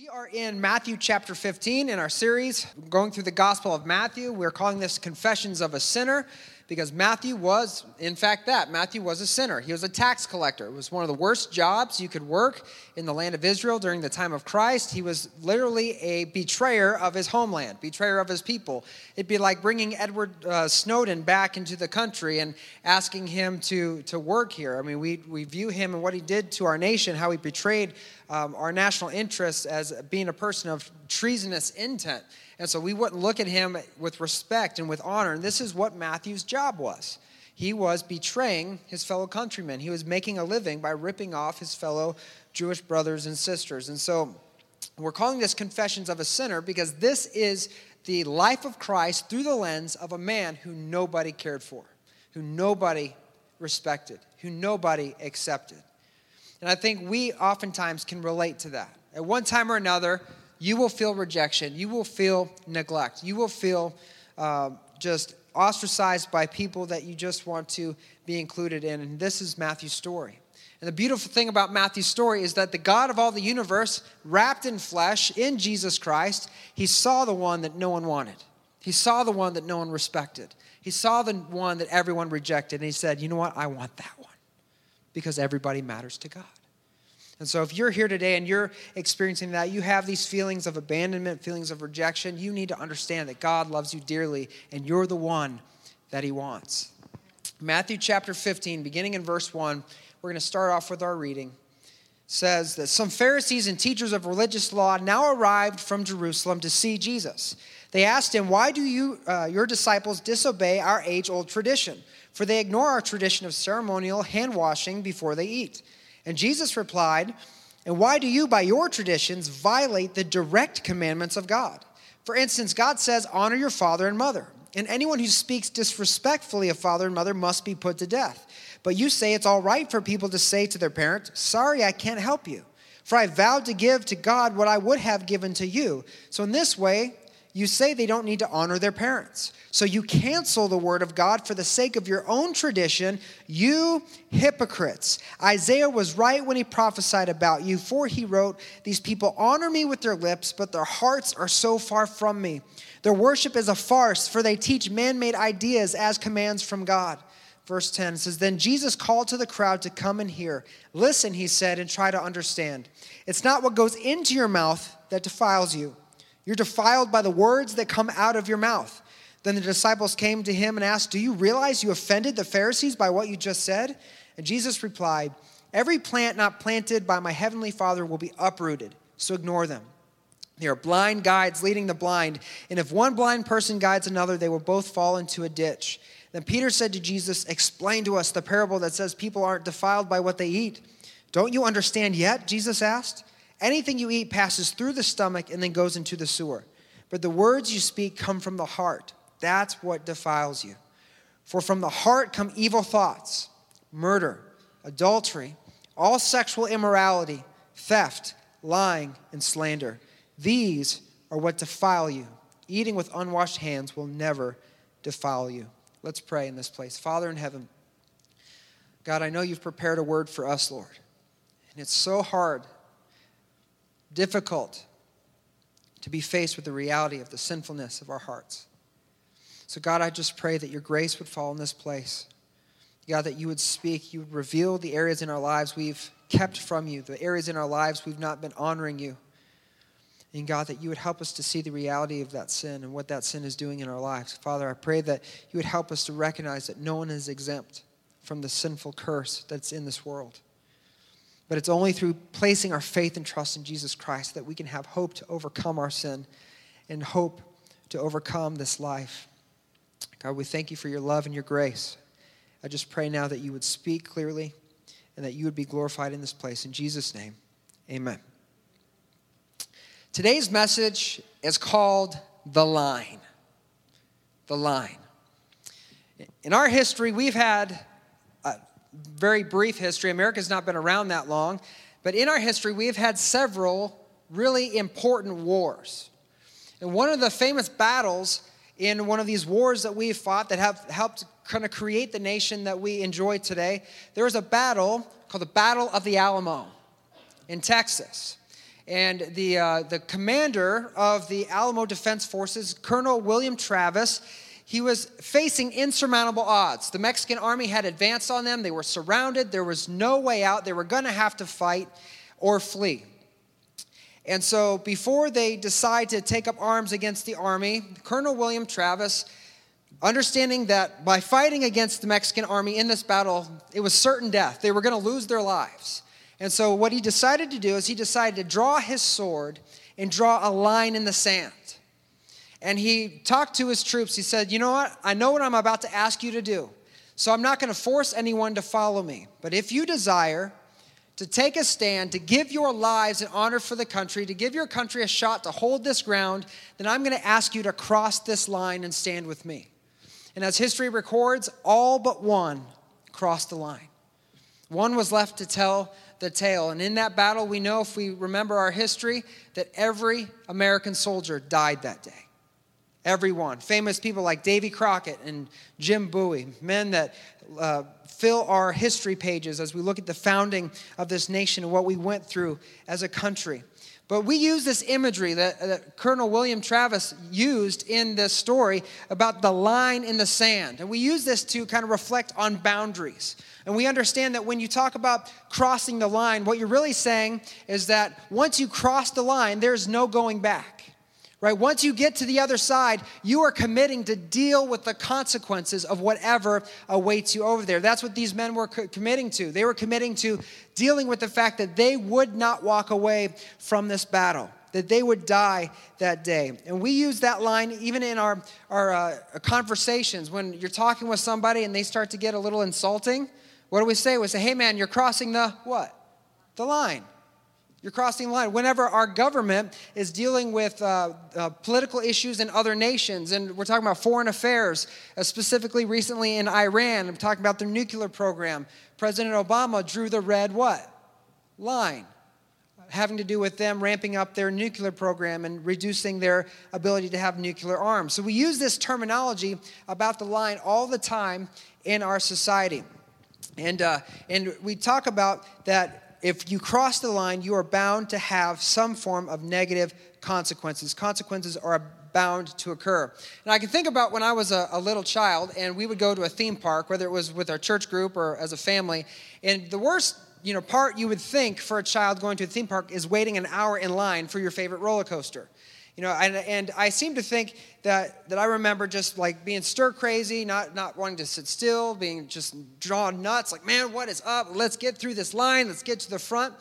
We are in Matthew chapter 15 in our series, going through the Gospel of Matthew. We're calling this Confessions of a Sinner because Matthew was, in fact, that. Matthew was a sinner. He was a tax collector. It was one of the worst jobs you could work in the land of Israel during the time of Christ. He was literally a betrayer of his homeland, betrayer of his people. It'd be like bringing Edward uh, Snowden back into the country and asking him to, to work here. I mean, we, we view him and what he did to our nation, how he betrayed um, our national interests as being a person of treasonous intent. And so we wouldn't look at him with respect and with honor. And this is what Matthew's job was. He was betraying his fellow countrymen. He was making a living by ripping off his fellow Jewish brothers and sisters. And so we're calling this Confessions of a Sinner because this is the life of Christ through the lens of a man who nobody cared for, who nobody respected, who nobody accepted. And I think we oftentimes can relate to that. At one time or another, you will feel rejection. You will feel neglect. You will feel uh, just ostracized by people that you just want to be included in. And this is Matthew's story. And the beautiful thing about Matthew's story is that the God of all the universe, wrapped in flesh in Jesus Christ, he saw the one that no one wanted. He saw the one that no one respected. He saw the one that everyone rejected. And he said, You know what? I want that one because everybody matters to God. And so, if you're here today and you're experiencing that, you have these feelings of abandonment, feelings of rejection, you need to understand that God loves you dearly and you're the one that He wants. Matthew chapter 15, beginning in verse 1, we're going to start off with our reading. Says that some Pharisees and teachers of religious law now arrived from Jerusalem to see Jesus. They asked him, Why do you, uh, your disciples disobey our age old tradition? For they ignore our tradition of ceremonial hand washing before they eat. And Jesus replied, And why do you, by your traditions, violate the direct commandments of God? For instance, God says, Honor your father and mother. And anyone who speaks disrespectfully of father and mother must be put to death. But you say it's all right for people to say to their parent, Sorry, I can't help you. For I vowed to give to God what I would have given to you. So in this way, you say they don't need to honor their parents. So you cancel the word of God for the sake of your own tradition, you hypocrites. Isaiah was right when he prophesied about you, for he wrote, These people honor me with their lips, but their hearts are so far from me. Their worship is a farce, for they teach man made ideas as commands from God. Verse 10 says, Then Jesus called to the crowd to come and hear. Listen, he said, and try to understand. It's not what goes into your mouth that defiles you you're defiled by the words that come out of your mouth. Then the disciples came to him and asked, Do you realize you offended the Pharisees by what you just said? And Jesus replied, Every plant not planted by my heavenly Father will be uprooted, so ignore them. They are blind guides leading the blind, and if one blind person guides another, they will both fall into a ditch. Then Peter said to Jesus, Explain to us the parable that says people aren't defiled by what they eat. Don't you understand yet? Jesus asked. Anything you eat passes through the stomach and then goes into the sewer. But the words you speak come from the heart. That's what defiles you. For from the heart come evil thoughts, murder, adultery, all sexual immorality, theft, lying, and slander. These are what defile you. Eating with unwashed hands will never defile you. Let's pray in this place. Father in heaven, God, I know you've prepared a word for us, Lord. And it's so hard difficult to be faced with the reality of the sinfulness of our hearts. So, God, I just pray that your grace would fall in this place. God, that you would speak, you would reveal the areas in our lives we've kept from you, the areas in our lives we've not been honoring you. And God, that you would help us to see the reality of that sin and what that sin is doing in our lives. Father, I pray that you would help us to recognize that no one is exempt from the sinful curse that's in this world. But it's only through placing our faith and trust in Jesus Christ that we can have hope to overcome our sin and hope to overcome this life. God, we thank you for your love and your grace. I just pray now that you would speak clearly and that you would be glorified in this place. In Jesus' name, amen. Today's message is called The Line. The Line. In our history, we've had very brief history. America's not been around that long. But in our history, we have had several really important wars. And one of the famous battles in one of these wars that we've fought that have helped kind of create the nation that we enjoy today, there was a battle called the Battle of the Alamo in Texas. And the, uh, the commander of the Alamo Defense Forces, Colonel William Travis, he was facing insurmountable odds. The Mexican army had advanced on them, they were surrounded, there was no way out, they were going to have to fight or flee. And so, before they decide to take up arms against the army, Colonel William Travis, understanding that by fighting against the Mexican army in this battle, it was certain death, they were going to lose their lives. And so, what he decided to do is he decided to draw his sword and draw a line in the sand. And he talked to his troops. He said, You know what? I know what I'm about to ask you to do. So I'm not going to force anyone to follow me. But if you desire to take a stand, to give your lives in honor for the country, to give your country a shot to hold this ground, then I'm going to ask you to cross this line and stand with me. And as history records, all but one crossed the line. One was left to tell the tale. And in that battle, we know, if we remember our history, that every American soldier died that day. Everyone. Famous people like Davy Crockett and Jim Bowie, men that uh, fill our history pages as we look at the founding of this nation and what we went through as a country. But we use this imagery that, that, Colonel William Travis used in this story about the line in the sand. And we use this to kind of reflect on boundaries. And we understand that when you talk about crossing the line, what you're really saying is that once you cross the line, there's no going back. Right? Once you get to the other side, you are committing to deal with the consequences of whatever awaits you over there. That's what these men were co- committing to. They were committing to dealing with the fact that they would not walk away from this battle, that they would die that day. And we use that line even in our, our uh, conversations when you're talking with somebody and they start to get a little insulting. What do we say? We say, hey man, you're crossing the what? The line. You're crossing the line. Whenever our government is dealing with uh, uh, political issues in other nations, and we're talking about foreign affairs, uh, specifically recently in Iran, I'm talking about their nuclear program. President Obama drew the red what? Line. Having to do with them ramping up their nuclear program and reducing their ability to have nuclear arms. So we use this terminology about the line all the time in our society. And, uh, and we talk about that if you cross the line, you are bound to have some form of negative consequences. Consequences are bound to occur. And I can think about when I was a, a, little child and we would go to a theme park, whether it was with our church group or as a family, and the worst you know, part you would think for a child going to a theme park is waiting an hour in line for your favorite roller coaster. You know, and, and I seem to think that, that I remember just like being stir crazy, not, not wanting to sit still, being just drawn nuts, like, man, what is up? Let's get through this line, let's get to the front.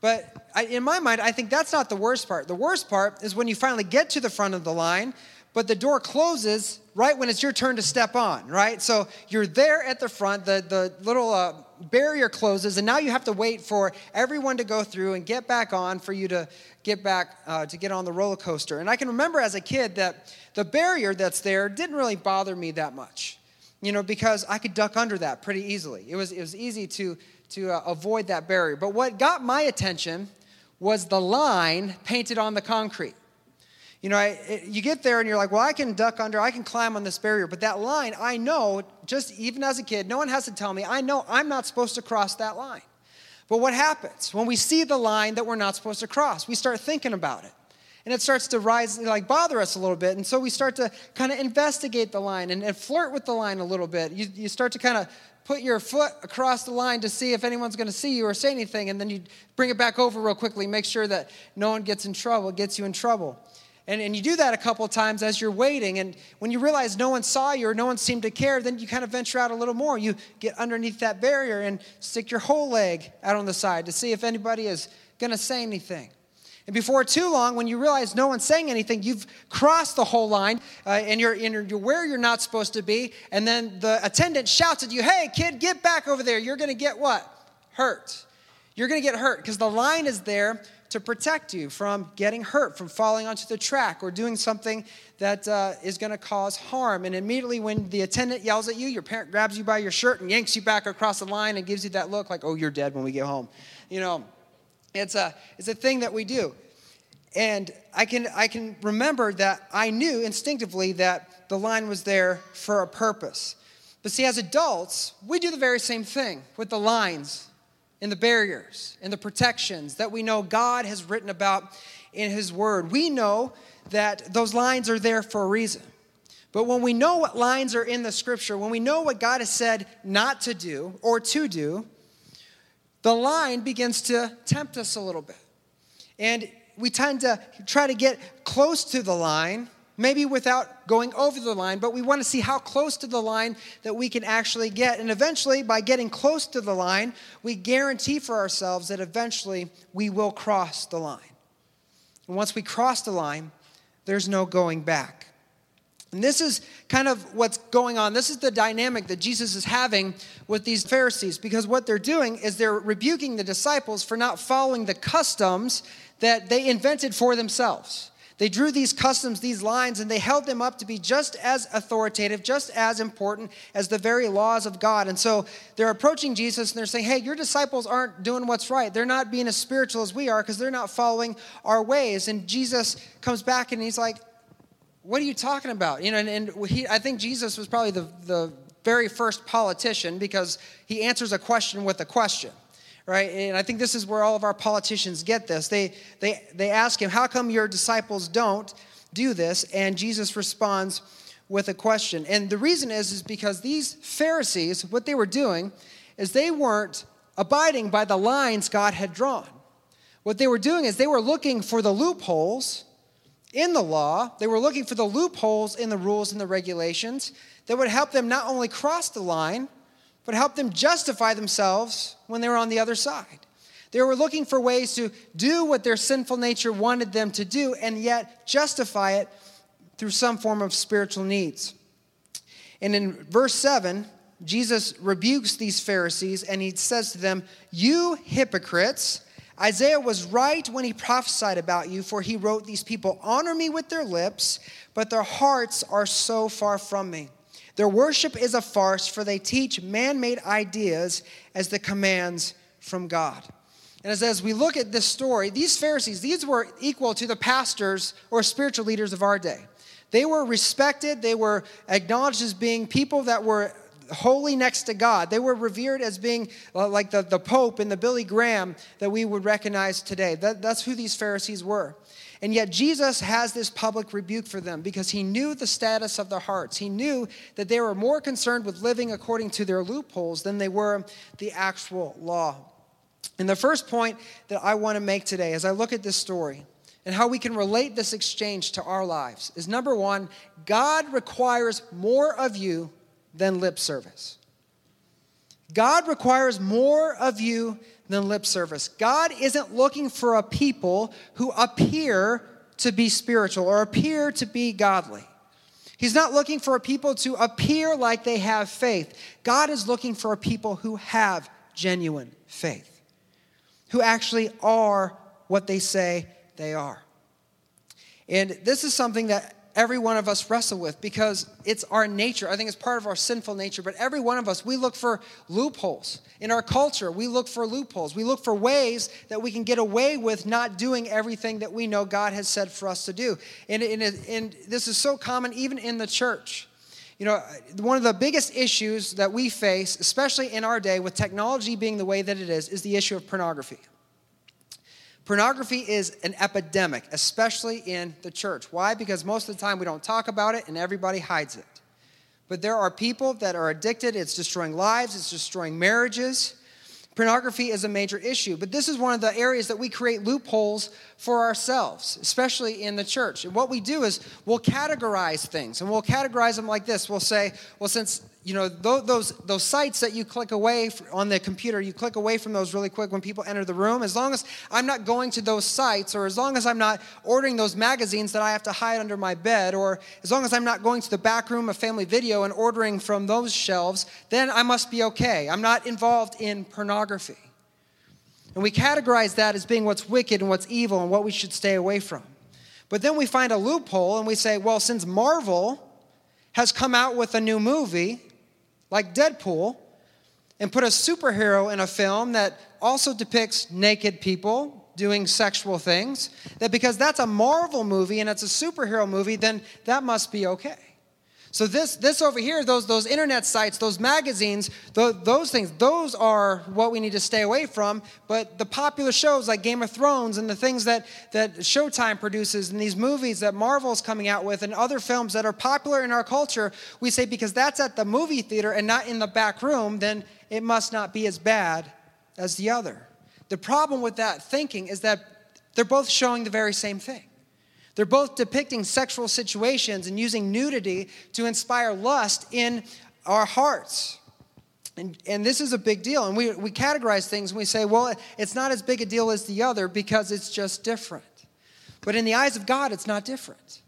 But I, in my mind, I think that's not the worst part. The worst part is when you finally get to the front of the line, but the door closes right when it's your turn to step on, right? So you're there at the front, the, the little uh, barrier closes, and now you have to wait for everyone to go through and get back on for you to get back uh, to get on the roller coaster. And I can remember as a kid that the barrier that's there didn't really bother me that much, you know, because I could duck under that pretty easily. It was, it was easy to, to uh, avoid that barrier. But what got my attention was the line painted on the concrete. You know, I, it, you get there and you're like, well, I can duck under, I can climb on this barrier. But that line, I know, just even as a kid, no one has to tell me, I know I'm not supposed to cross that line. But what happens when we see the line that we're not supposed to cross? We start thinking about it. And it starts to rise, like bother us a little bit. And so we start to kind of investigate the line and, and flirt with the line a little bit. You, you start to kind of put your foot across the line to see if anyone's going to see you or say anything. And then you bring it back over real quickly, make sure that no one gets in trouble, gets you in trouble. And, and you do that a couple of times as you're waiting. And when you realize no one saw you or no one seemed to care, then you kind of venture out a little more. You get underneath that barrier and stick your whole leg out on the side to see if anybody is going to say anything. And before too long, when you realize no one's saying anything, you've crossed the whole line uh, and you're, you're where you're not supposed to be. And then the attendant shouts at you, Hey, kid, get back over there. You're going to get what? Hurt. You're going to get hurt because the line is there to protect you from getting hurt, from falling onto the track, or doing something that uh, is going to cause harm. And immediately, when the attendant yells at you, your parent grabs you by your shirt and yanks you back across the line and gives you that look like, oh, you're dead when we get home. You know, it's a, it's a thing that we do. And I can, I can remember that I knew instinctively that the line was there for a purpose. But see, as adults, we do the very same thing with the lines in the barriers, in the protections that we know God has written about in His Word. We know that those lines are there for a reason. But when we know what lines are in the scripture, when we know what God has said not to do or to do, the line begins to tempt us a little bit. And we tend to try to get close to the line, maybe without going over the line, but we want to see how close to the line that we can actually get. And eventually, by getting close to the line, we guarantee for ourselves that eventually we will cross the line. And once we cross the line, there's no going back. And this is kind of what's going on. This is the dynamic that Jesus is having with these Pharisees because what they're doing is they're rebuking the disciples for not following the customs that they invented for themselves. They drew these customs, these lines, and they held them up to be just as authoritative, just as important as the very laws of God. And so they're approaching Jesus and they're saying, Hey, your disciples aren't doing what's right. They're not being as spiritual as we are because they're not following our ways. And Jesus comes back and he's like, what are you talking about? You know, and, and he, I think Jesus was probably the, the very first politician because he answers a question with a question, right? And I think this is where all of our politicians get this. They, they, they ask him, How come your disciples don't do this? And Jesus responds with a question. And the reason is, is because these Pharisees, what they were doing is they weren't abiding by the lines God had drawn. What they were doing is they were looking for the loopholes in the law, they were looking for the loopholes in the rules and the regulations that would help them not only cross the line, but help them justify themselves when they were on the other side. They were looking for ways to do what their sinful nature wanted them to do and yet justify it through some form of spiritual needs. And in verse 7, Jesus rebukes these Pharisees and he says to them, You hypocrites, Isaiah was right when he prophesied about you, for he wrote, These people honor me with their lips, but their hearts are so far from me. Their worship is a farce, for they teach man made ideas as the commands from God. And as, as we look at this story, these Pharisees, these were equal to the pastors or spiritual leaders of our day. They were respected, they were acknowledged as being people that were holy next to God. They were revered as being uh, like the, the Pope and the Billy Graham that we would recognize today. That, that's who these Pharisees were. And yet, Jesus has this public rebuke for them because he knew the status of their hearts. He knew that they were more concerned with living according to their loopholes than they were the actual law. And the first point that I want to make today as I look at this story and how we can relate this exchange to our lives is number one, God requires more of you than lip service. God requires more of you than lip service. God isn't looking for a people who appear to be spiritual or appear to be godly. He's not looking for a people to appear like they have faith. God is looking for a people who have genuine faith, who actually are what they say they are. And this is something that every one of us wrestle with because it's our nature. I think it's part of our sinful nature. But every one of us, we look for loopholes. In our culture, we look for loopholes. We look for ways that we can get away with not doing everything that we know God has said for us to do. And, and, and this is so common even in the church. You know, one of the biggest issues that we face, especially in our day with technology being the way that it is, is the issue of pornography. Pornography is an epidemic, especially in the church. Why? Because most of the time we don't talk about it and everybody hides it. But there are people that are addicted, it's destroying lives, it's destroying marriages. Pornography is a major issue, but this is one of the areas that we create loopholes for ourselves, especially in the church. And what we do is we'll categorize things, and we'll categorize them like this. We'll say, well, since you know those those sites that you click away on the computer you click away from those really quick when people enter the room. As long as i'm not going to those sites or as long as i'm not ordering those magazines that i have to hide under my bed or as long as i'm not going to the back room of family video and ordering from those shelves then i must be okay. I'm not involved in pornography. And we categorize that as being what's wicked and what's evil and what we should stay away from. But then we find a loophole and we say well since marvel has come out with a new movie like Deadpool, and put a superhero in a film that also depicts naked people doing sexual things, that because that's a Marvel movie and it's a superhero movie, then that must be okay. So this, this over here, those, those internet sites, those magazines, those, those things, those are what we need to stay away from. But the popular shows like Game of Thrones and the things that, that Showtime produces and these movies that Marvel's coming out with and other films that are popular in our culture, we say because that's at the movie theater and not in the back room, then it must not be as bad as the other. The problem with that thinking is that they're both showing the very same thing. They're both depicting sexual situations and using nudity to inspire lust in our hearts. And, and this is a big deal. And we, we categorize things and we say, well, it's not as big a deal as the other because it's just different. But in the eyes of God, it's not different.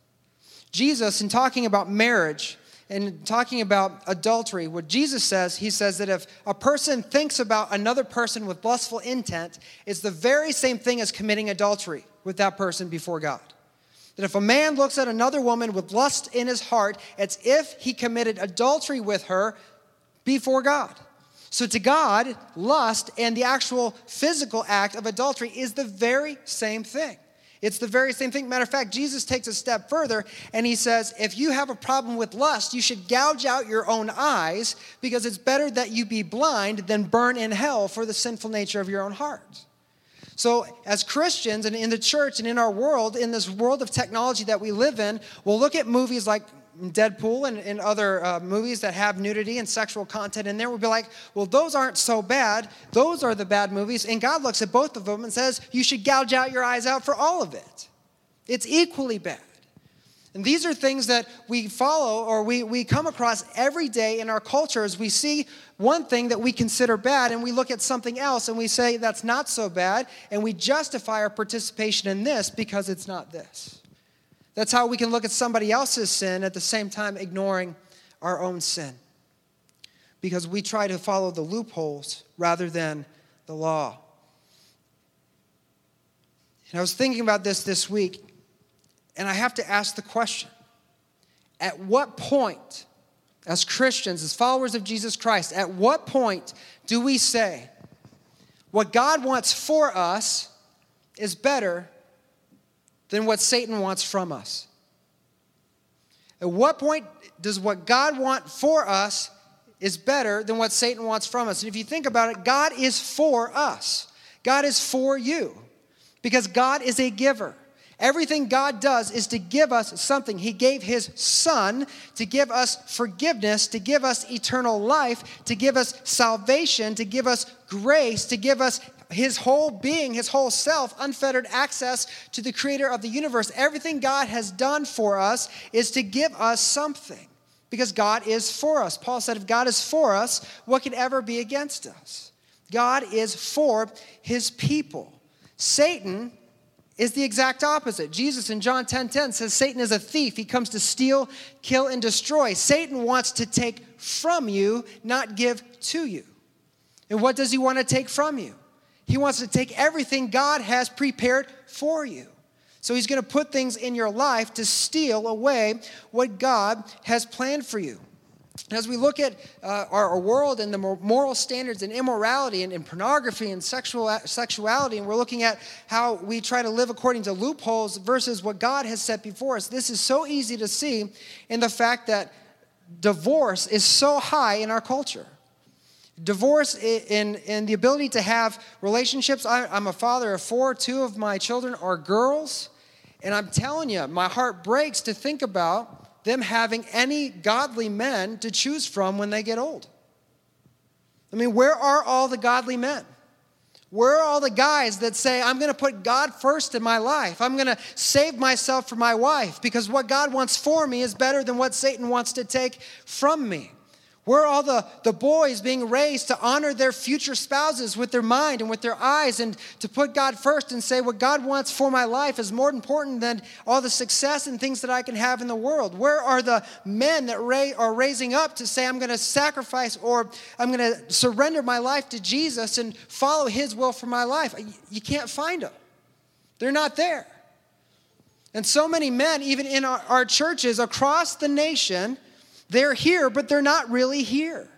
Jesus, in talking about marriage and talking about adultery, what Jesus says, he says that if a person thinks about another person with lustful intent, it's the very same thing as committing adultery with that person before God. That if a man looks at another woman with lust in his heart, it's if he committed adultery with her before God. So to God, lust and the actual physical act of adultery is the very same thing. It's the very same thing. Matter of fact, Jesus takes a step further and he says, if you have a problem with lust, you should gouge out your own eyes because it's better that you be blind than burn in hell for the sinful nature of your own heart. So, as Christians and in the church and in our world, in this world of technology that we live in, we'll look at movies like Deadpool and, and other uh, movies that have nudity and sexual content in there. We'll be like, well, those aren't so bad. Those are the bad movies. And God looks at both of them and says, you should gouge out your eyes out for all of it. It's equally bad. And these are things that we follow or we, we come across every day in our culture as we see one thing that we consider bad and we look at something else and we say that's not so bad and we justify our participation in this because it's not this. That's how we can look at somebody else's sin at the same time ignoring our own sin because we try to follow the loopholes rather than the law. And I was thinking about this this week and I have to ask the question at what point, as Christians, as followers of Jesus Christ, at what point do we say what God wants for us is better than what Satan wants from us? At what point does what God wants for us is better than what Satan wants from us? And if you think about it, God is for us. God is for you because God is a giver. Everything God does is to give us something. He gave His Son to give us forgiveness, to give us eternal life, to give us salvation, to give us grace, to give us His whole being, His whole self, unfettered access to the Creator of the universe. Everything God has done for us is to give us something because God is for us. Paul said, If God is for us, what could ever be against us? God is for His people. Satan is the exact opposite. Jesus in John 10:10 10, 10 says Satan is a thief. He comes to steal, kill and destroy. Satan wants to take from you, not give to you. And what does he want to take from you? He wants to take everything God has prepared for you. So he's going to put things in your life to steal away what God has planned for you. As we look at uh, our, our, world and the moral standards and immorality and, and pornography and sexual, sexuality, and we're looking at how we try to live according to loopholes versus what God has set before us, this is so easy to see in the fact that divorce is so high in our culture. Divorce and, and the ability to have relationships. I, I'm a father of four, two of my children are girls. And I'm telling you, my heart breaks to think about them having any godly men to choose from when they get old. I mean, where are all the godly men? Where are all the guys that say, I'm going to put God first in my life? I'm going to save myself for my wife because what God wants for me is better than what Satan wants to take from me. Where are all the, the boys being raised to honor their future spouses with their mind and with their eyes and to put God first and say, What God wants for my life is more important than all the success and things that I can have in the world? Where are the men that ra- are raising up to say, I'm going to sacrifice or I'm going to surrender my life to Jesus and follow His will for my life? You can't find them, they're not there. And so many men, even in our, our churches across the nation, they're here, but they're not really here.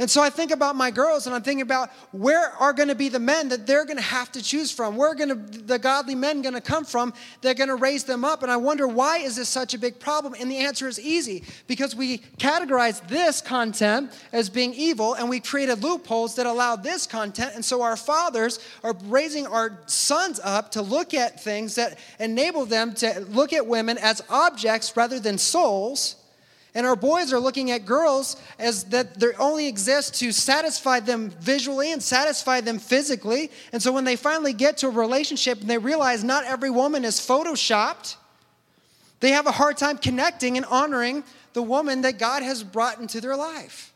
And so I think about my girls and I'm thinking about where are going to be the men that they're going to have to choose from? Where are going to the godly men going to come from? They're going to raise them up. And I wonder why is this such a big problem? And the answer is easy because we categorize this content as being evil and we created loopholes that allow this content. And so our fathers are raising our sons up to look at things that enable them to look at women as objects rather than souls and our boys are looking at girls as that they only exist to satisfy them visually and satisfy them physically. And so when they finally get to a relationship and they realize not every woman is photoshopped, they have a hard time connecting and honoring the woman that God has brought into their life.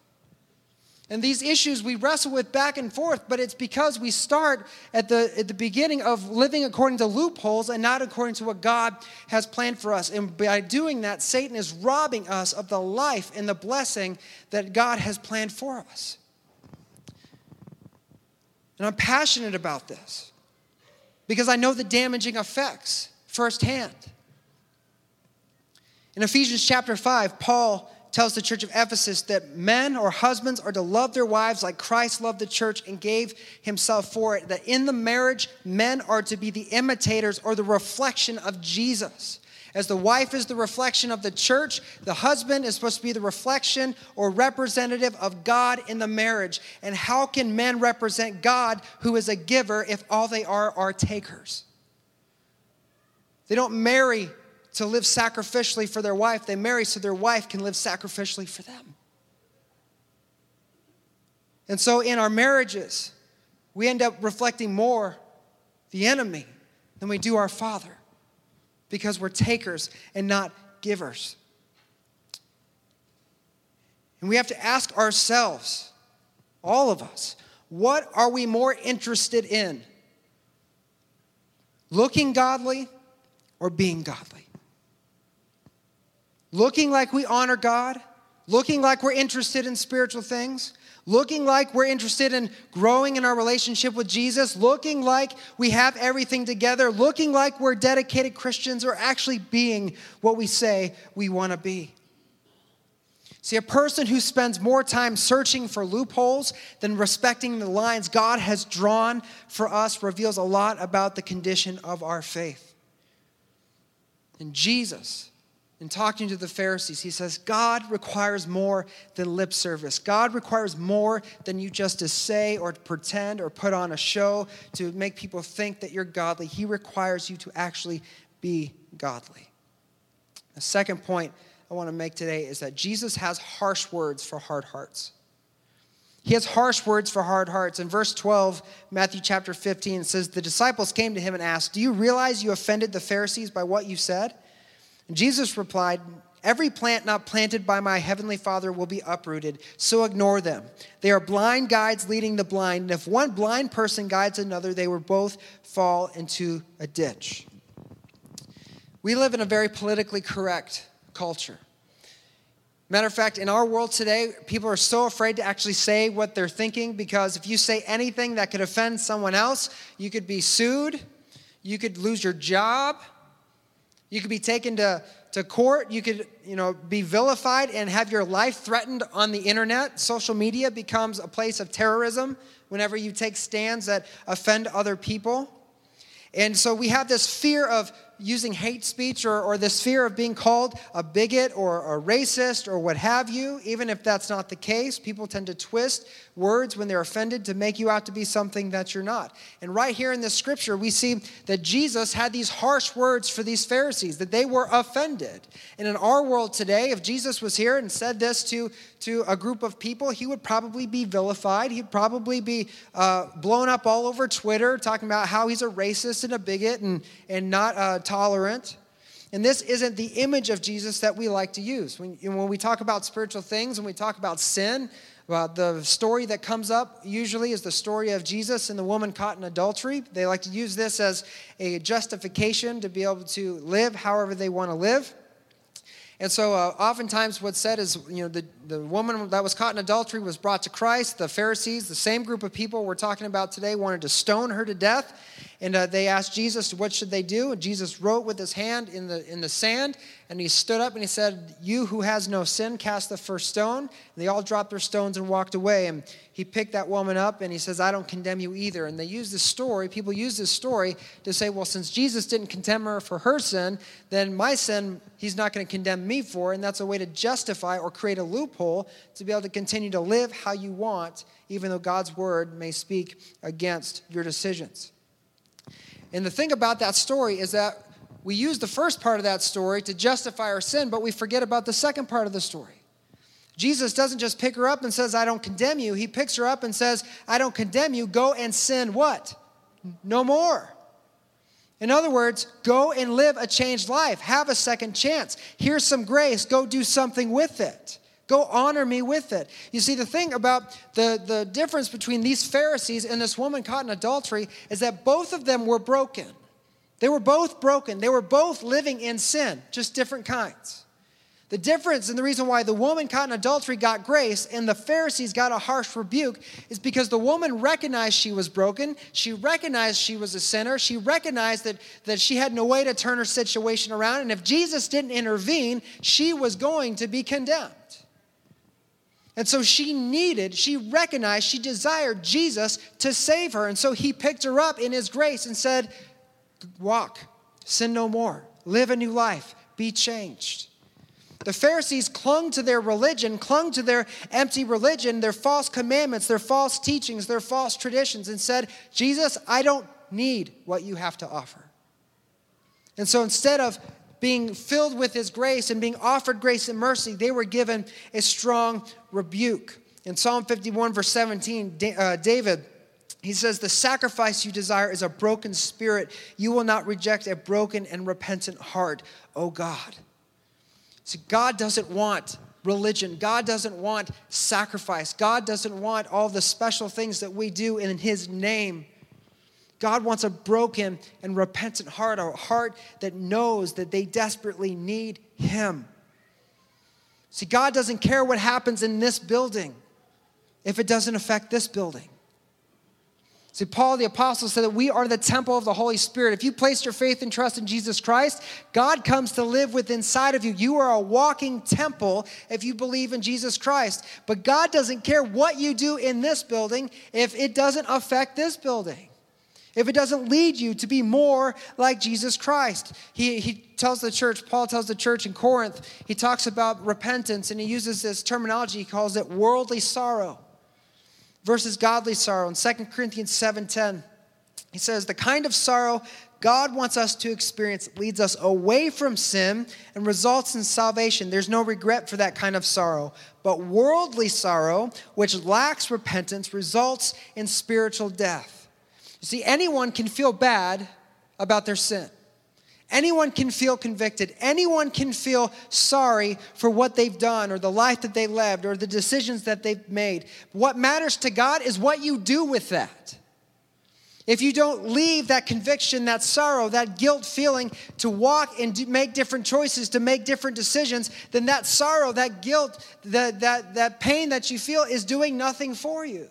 And these issues we wrestle with back and forth, but it's because we start at the, at the beginning of living according to loopholes and not according to what God has planned for us. And by doing that, Satan is robbing us of the life and the blessing that God has planned for us. And I'm passionate about this because I know the damaging effects firsthand. In Ephesians chapter 5, Paul tells the church of Ephesus that men or husbands are to love their wives like Christ loved the church and gave himself for it. That in the marriage, men are to be the imitators or the reflection of Jesus. As the wife is the reflection of the church, the husband is supposed to be the reflection or representative of God in the marriage. And how can men represent God, who is a giver, if all they are are takers? They don't marry to live sacrificially for their wife. They marry so their wife can live sacrificially for them. And so in our marriages, we end up reflecting more the enemy than we do our Father because we're takers and not givers. And we have to ask ourselves, all of us, what are we more interested in? Looking godly or being godly? Looking like we honor God, looking like we're interested in spiritual things, looking like we're interested in growing in our relationship with Jesus, looking like we have everything together, looking like we're dedicated Christians, or actually being what we say we want to be. See, a person who spends more time searching for loopholes than respecting the lines God has drawn for us reveals a lot about the condition of our faith. And Jesus in talking to the Pharisees, he says, God requires more than lip service. God requires more than you just to say or to pretend or put on a show to make people think that you're godly. He requires you to actually be godly. The second point I want to make today is that Jesus has harsh words for hard hearts. He has harsh words for hard hearts. In verse 12, Matthew chapter 15 says, The disciples came to him and asked, Do you realize you offended the Pharisees by what you said? Jesus replied, Every plant not planted by my heavenly Father will be uprooted, so ignore them. They are blind guides leading the blind, and if one blind person guides another, they will both fall into a ditch. We live in a very politically correct culture. Matter of fact, in our world today, people are so afraid to actually say what they're thinking because if you say anything that could offend someone else, you could be sued, you could lose your job, you could be taken to, to court. You could, you know, be vilified and have your life threatened on the internet. Social media becomes a place of terrorism whenever you take stands that offend other people. And so we have this fear of using hate speech or, or this fear of being called a bigot or a racist or what have you, even if that's not the case, people tend to twist words when they're offended to make you out to be something that you're not. And right here in this scripture, we see that Jesus had these harsh words for these Pharisees, that they were offended. And in our world today, if Jesus was here and said this to, to a group of people, he would probably be vilified. He'd probably be uh, blown up all over Twitter, talking about how he's a racist and a bigot and, and not uh, tolerant. And this isn't the image of Jesus that we like to use. When, when we talk about spiritual things, when we talk about sin, well, the story that comes up usually is the story of Jesus and the woman caught in adultery. They like to use this as a justification to be able to live however they want to live. And so, uh, oftentimes, what's said is, you know, the, the woman that was caught in adultery was brought to Christ. The Pharisees, the same group of people we're talking about today, wanted to stone her to death. And uh, they asked Jesus, what should they do? And Jesus wrote with his hand in the, in the sand, and he stood up and he said, You who has no sin, cast the first stone. And they all dropped their stones and walked away. And he picked that woman up and he says, I don't condemn you either. And they use this story, people use this story to say, Well, since Jesus didn't condemn her for her sin, then my sin, he's not going to condemn me for. And that's a way to justify or create a loophole to be able to continue to live how you want, even though God's word may speak against your decisions. And the thing about that story is that we use the first part of that story to justify our sin, but we forget about the second part of the story. Jesus doesn't just pick her up and says, I don't condemn you. He picks her up and says, I don't condemn you. Go and sin what? No more. In other words, go and live a changed life. Have a second chance. Here's some grace. Go do something with it. Go honor me with it. You see, the thing about the, the difference between these Pharisees and this woman caught in adultery is that both of them were broken. They were both broken. They were both living in sin, just different kinds. The difference and the reason why the woman caught in adultery got grace and the Pharisees got a harsh rebuke is because the woman recognized she was broken. She recognized she was a sinner. She recognized that, that she had no way to turn her situation around. And if Jesus didn't intervene, she was going to be condemned. And so she needed, she recognized, she desired Jesus to save her. And so he picked her up in his grace and said, Walk, sin no more, live a new life, be changed. The Pharisees clung to their religion, clung to their empty religion, their false commandments, their false teachings, their false traditions, and said, Jesus, I don't need what you have to offer. And so instead of being filled with his grace and being offered grace and mercy, they were given a strong rebuke. In Psalm 51, verse 17, uh, David, he says, The sacrifice you desire is a broken spirit. You will not reject a broken and repentant heart, O God. See, God doesn't want religion. God doesn't want sacrifice. God doesn't want all the special things that we do in His name. God wants a broken and repentant heart, a heart that knows that they desperately need Him. See, God doesn't care what happens in this building if it doesn't affect this building. See, Paul the Apostle said that we are the temple of the Holy Spirit. If you place your faith and trust in Jesus Christ, God comes to live within inside of you. You are a walking temple if you believe in Jesus Christ. But God doesn't care what you do in this building if it doesn't affect this building if it doesn't lead you to be more like Jesus Christ. He, he tells the church, Paul tells the church in Corinth, he talks about repentance and he uses this terminology, he calls it worldly sorrow versus godly sorrow. In 2 Corinthians 7:10, he says, The kind of sorrow God wants us to experience leads us away from sin and results in salvation. There's no regret for that kind of sorrow. But worldly sorrow, which lacks repentance, results in spiritual death. You see, anyone can feel bad about their sin. Anyone can feel convicted. Anyone can feel sorry for what they've done or the life that they lived or the decisions that they've made. What matters to God is what you do with that. If you don't leave that conviction, that sorrow, that guilt feeling to walk and make different choices, to make different decisions, then that sorrow, that guilt, that, that, that pain that you feel is doing nothing for you.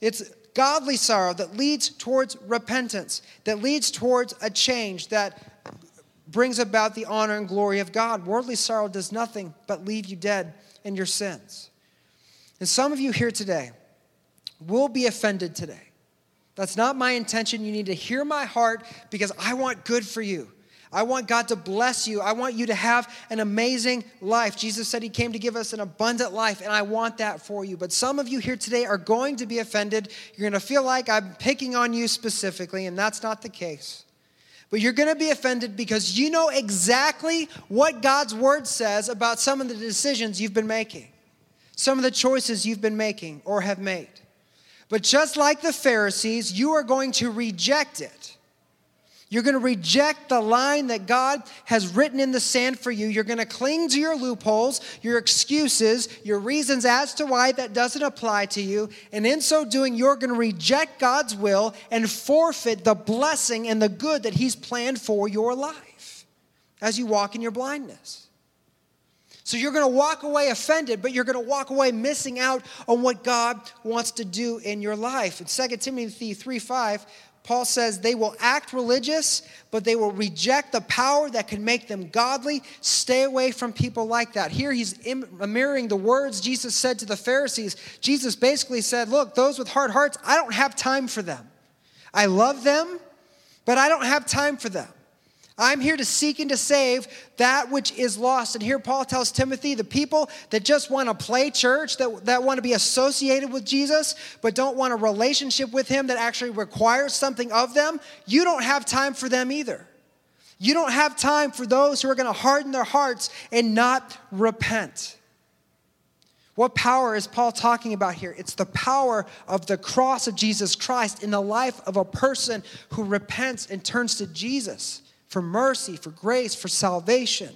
It's godly sorrow that leads towards repentance, that leads towards a change that brings about the honor and glory of God. Worldly sorrow does nothing but leave you dead in your sins. And some of you here today will be offended today. That's not my intention. You need to hear my heart because I want good for you. I want God to bless you. I want you to have an amazing life. Jesus said He came to give us an abundant life, and I want that for you. But some of you here today are going to be offended. You're going to feel like I'm picking on you specifically, and that's not the case. But you're going to be offended because you know exactly what God's word says about some of the decisions you've been making, some of the choices you've been making or have made. But just like the Pharisees, you are going to reject it you're going to reject the line that God has written in the sand for you. You're going to cling to your loopholes, your excuses, your reasons as to why that doesn't apply to you. And in so doing, you're going to reject God's will and forfeit the blessing and the good that He's planned for your life as you walk in your blindness. So you're going to walk away offended, but you're going to walk away missing out on what God wants to do in your life. In 2 Timothy 3 5, Paul says they will act religious, but they will reject the power that can make them godly. Stay away from people like that. Here he's mirroring the words Jesus said to the Pharisees. Jesus basically said, Look, those with hard hearts, I don't have time for them. I love them, but I don't have time for them. I'm here to seek and to save that which is lost. And here Paul tells Timothy the people that just want to play church, that, that want to be associated with Jesus, but don't want a relationship with him that actually requires something of them, you don't have time for them either. You don't have time for those who are going to harden their hearts and not repent. What power is Paul talking about here? It's the power of the cross of Jesus Christ in the life of a person who repents and turns to Jesus for mercy, for grace, for salvation.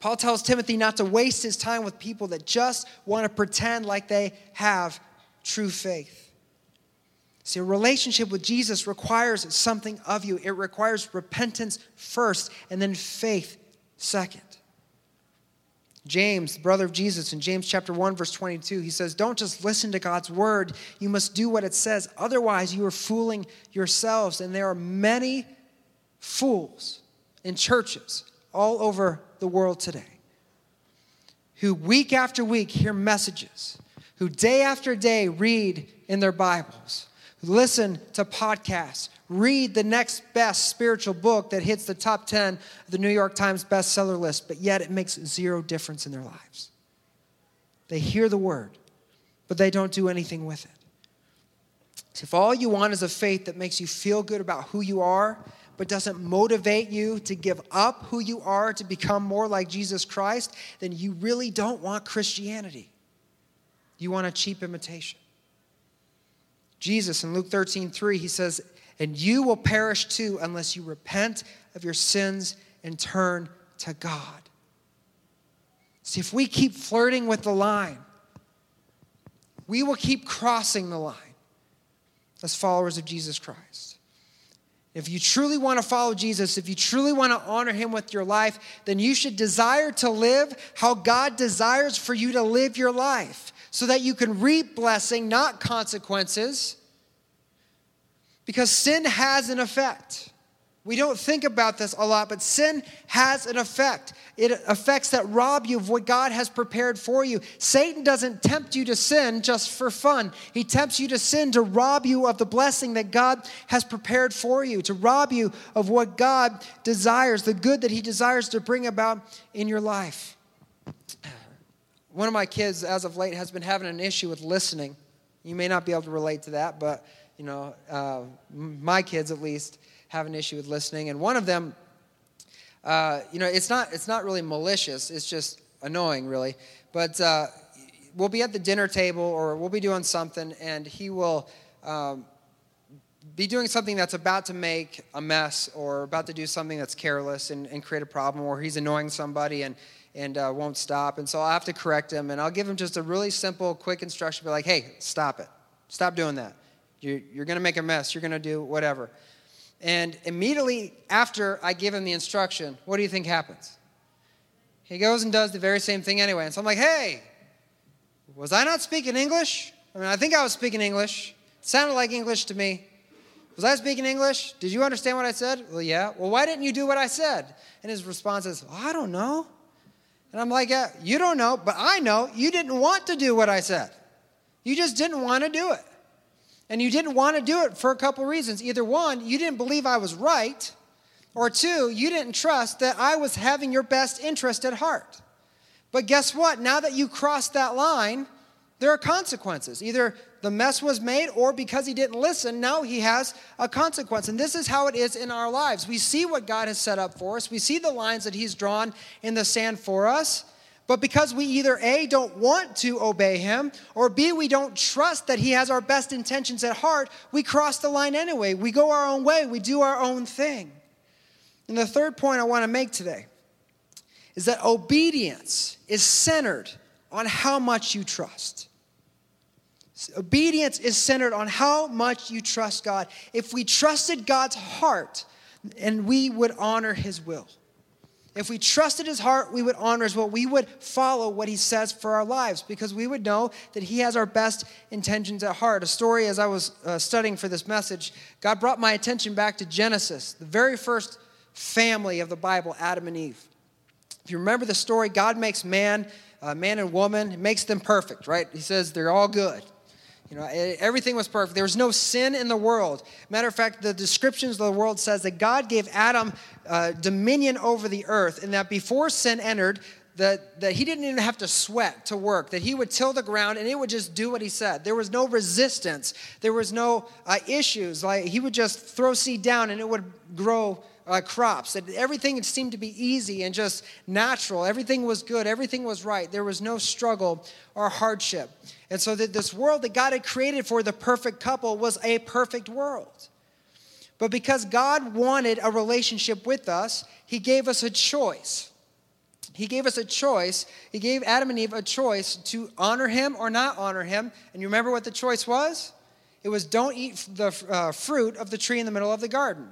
Paul tells Timothy not to waste his time with people that just want to pretend like they have true faith. See, a relationship with Jesus requires something of you. It requires repentance first and then faith second. James, brother of Jesus, in James chapter 1, verse 22, he says, Don't just listen to God's word, you must do what it says. Otherwise, you are fooling yourselves. And there are many fools in churches all over the world today who week after week hear messages, who day after day read in their Bibles, who listen to podcasts, read the next best spiritual book that hits the top 10 of the New York Times bestseller list, but yet it makes zero difference in their lives. They hear the word, but they don't do anything with it. So if all you want is a faith that makes you feel good about who you are but doesn't motivate you to give up who you are to become more like Jesus Christ, then you really don't want Christianity. You want a cheap imitation. Jesus in Luke 13, 3, he says, And you will perish too unless you repent of your sins and turn to God. See, if we keep flirting with the line, we will keep crossing the line as followers of Jesus Christ. If you truly want to follow Jesus, if you truly want to honor him with your life, then you should desire to live how God desires for you to live your life so that you can reap blessing, not consequences. Because sin has an effect. We don't think about this a lot, but sin has an effect. It affects that rob you of what God has prepared for you. Satan doesn't tempt you to sin just for fun. He tempts you to sin to rob you of the blessing that God has prepared for you, to rob you of what God desires, the good that He desires to bring about in your life. One of my kids, as of late, has been having an issue with listening. You may not be able to relate to that, but you know, uh, my kids at least have an issue with listening. And one of them, uh, you know, it's not, it's not really malicious, it's just annoying, really. But uh, we'll be at the dinner table or we'll be doing something, and he will um, be doing something that's about to make a mess or about to do something that's careless and, and create a problem, or he's annoying somebody and and uh, won't stop. And so I'll have to correct him, and I'll give him just a really simple, quick instruction. Be like, hey, stop it. Stop doing that. You're, you're going to make a mess. You're going to do whatever. And immediately after I give him the instruction, what do you think happens? He goes and does the very same thing anyway. And so I'm like, hey, was I not speaking English? I mean, I think I was speaking English. It sounded like English to me. Was I speaking English? Did you understand what I said? Well, yeah. Well, why didn't you do what I said? And his response is, well, I don't know. And I'm like, yeah, you don't know, but I know you didn't want to do what I said. You just didn't want to do it. And you didn't want to do it for a couple reasons. Either one, you didn't believe I was right, or two, you didn't trust that I was having your best interest at heart. But guess what? Now that you crossed that line, there are consequences. Either the mess was made, or because he didn't listen, now he has a consequence. And this is how it is in our lives. We see what God has set up for us, we see the lines that he's drawn in the sand for us. But because we either A, don't want to obey him, or B, we don't trust that he has our best intentions at heart, we cross the line anyway. We go our own way, we do our own thing. And the third point I want to make today is that obedience is centered on how much you trust. Obedience is centered on how much you trust God. If we trusted God's heart, and we would honor his will. If we trusted his heart, we would honor his will. We would follow what he says for our lives because we would know that he has our best intentions at heart. A story as I was uh, studying for this message, God brought my attention back to Genesis, the very first family of the Bible, Adam and Eve. If you remember the story, God makes man, uh, man and woman, makes them perfect, right? He says they're all good. You know, everything was perfect. There was no sin in the world. Matter of fact, the descriptions of the world says that God gave Adam uh, dominion over the earth, and that before sin entered, that, that he didn't even have to sweat to work, that he would till the ground and it would just do what he said. There was no resistance, there was no uh, issues. Like he would just throw seed down and it would grow uh, crops. That everything seemed to be easy and just natural. Everything was good. Everything was right. There was no struggle or hardship. And so that this world that God had created for the perfect couple was a perfect world. But because God wanted a relationship with us, He gave us a choice. He gave us a choice. He gave Adam and Eve a choice to honor Him or not honor Him. And you remember what the choice was? It was don't eat the uh, fruit of the tree in the middle of the garden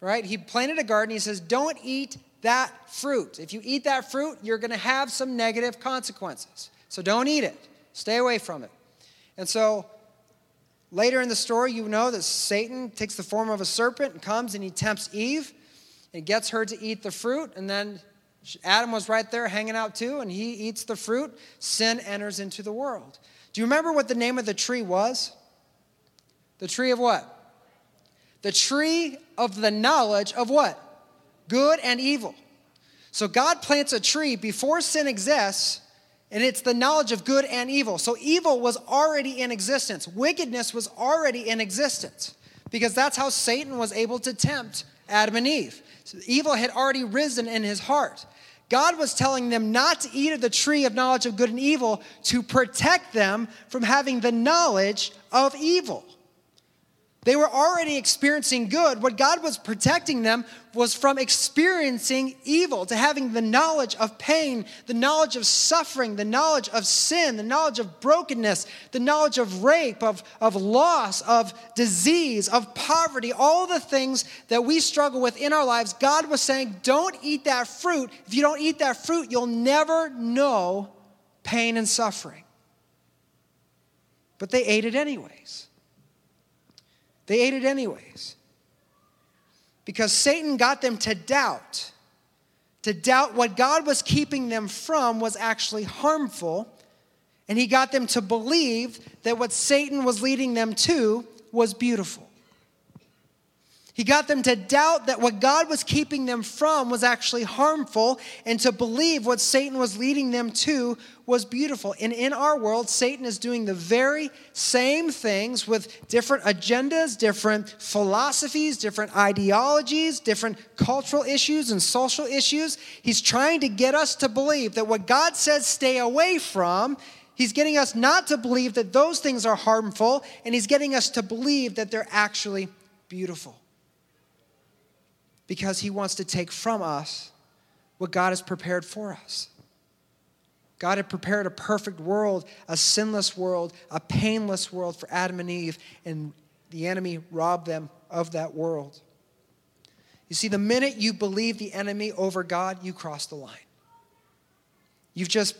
right? He planted a garden. He says, Don't eat that fruit. If you eat that fruit, you're going to have some negative consequences. So don't eat it, stay away from it. And so later in the story, you know that Satan takes the form of a serpent and comes and he tempts Eve and gets her to eat the fruit. And then Adam was right there hanging out too, and he eats the fruit. Sin enters into the world. Do you remember what the name of the tree was? The tree of what? the tree of the knowledge of what? Good and evil. So God plants a tree before sin exists, and it's the knowledge of good and evil. So evil was already in existence, wickedness was already in existence, because that's how Satan was able to tempt Adam and Eve. So evil had already risen in his heart. God was telling them not to eat of the tree of knowledge of good and evil to protect them from having the knowledge of evil. They were already experiencing good. What God was protecting them was from experiencing evil, to having the knowledge of pain, the knowledge of suffering, the knowledge of sin, the knowledge of brokenness, the knowledge of rape, of, of loss, of disease, of poverty, all the things that we struggle with in our lives. God was saying, Don't eat that fruit. If you don't eat that fruit, you'll never know pain and suffering. But they ate it anyways. They ate it anyways. Because Satan got them to doubt. To doubt what God was keeping them from was actually harmful. And he got them to believe that what Satan was leading them to was beautiful. He got them to doubt that what God was keeping them from was actually harmful and to believe what Satan was leading them to was beautiful. And in our world, Satan is doing the very same things with different agendas, different philosophies, different ideologies, different cultural issues and social issues. He's trying to get us to believe that what God says stay away from He's getting us not to believe that those things are harmful, and he's getting us to believe that they're actually beautiful because he wants to take from us what God has prepared for us. God had prepared a perfect world, a sinless world, a painless world for Adam and Eve, and the enemy robbed them of that world. You see, the minute you believe the enemy over God, you cross the line. You've just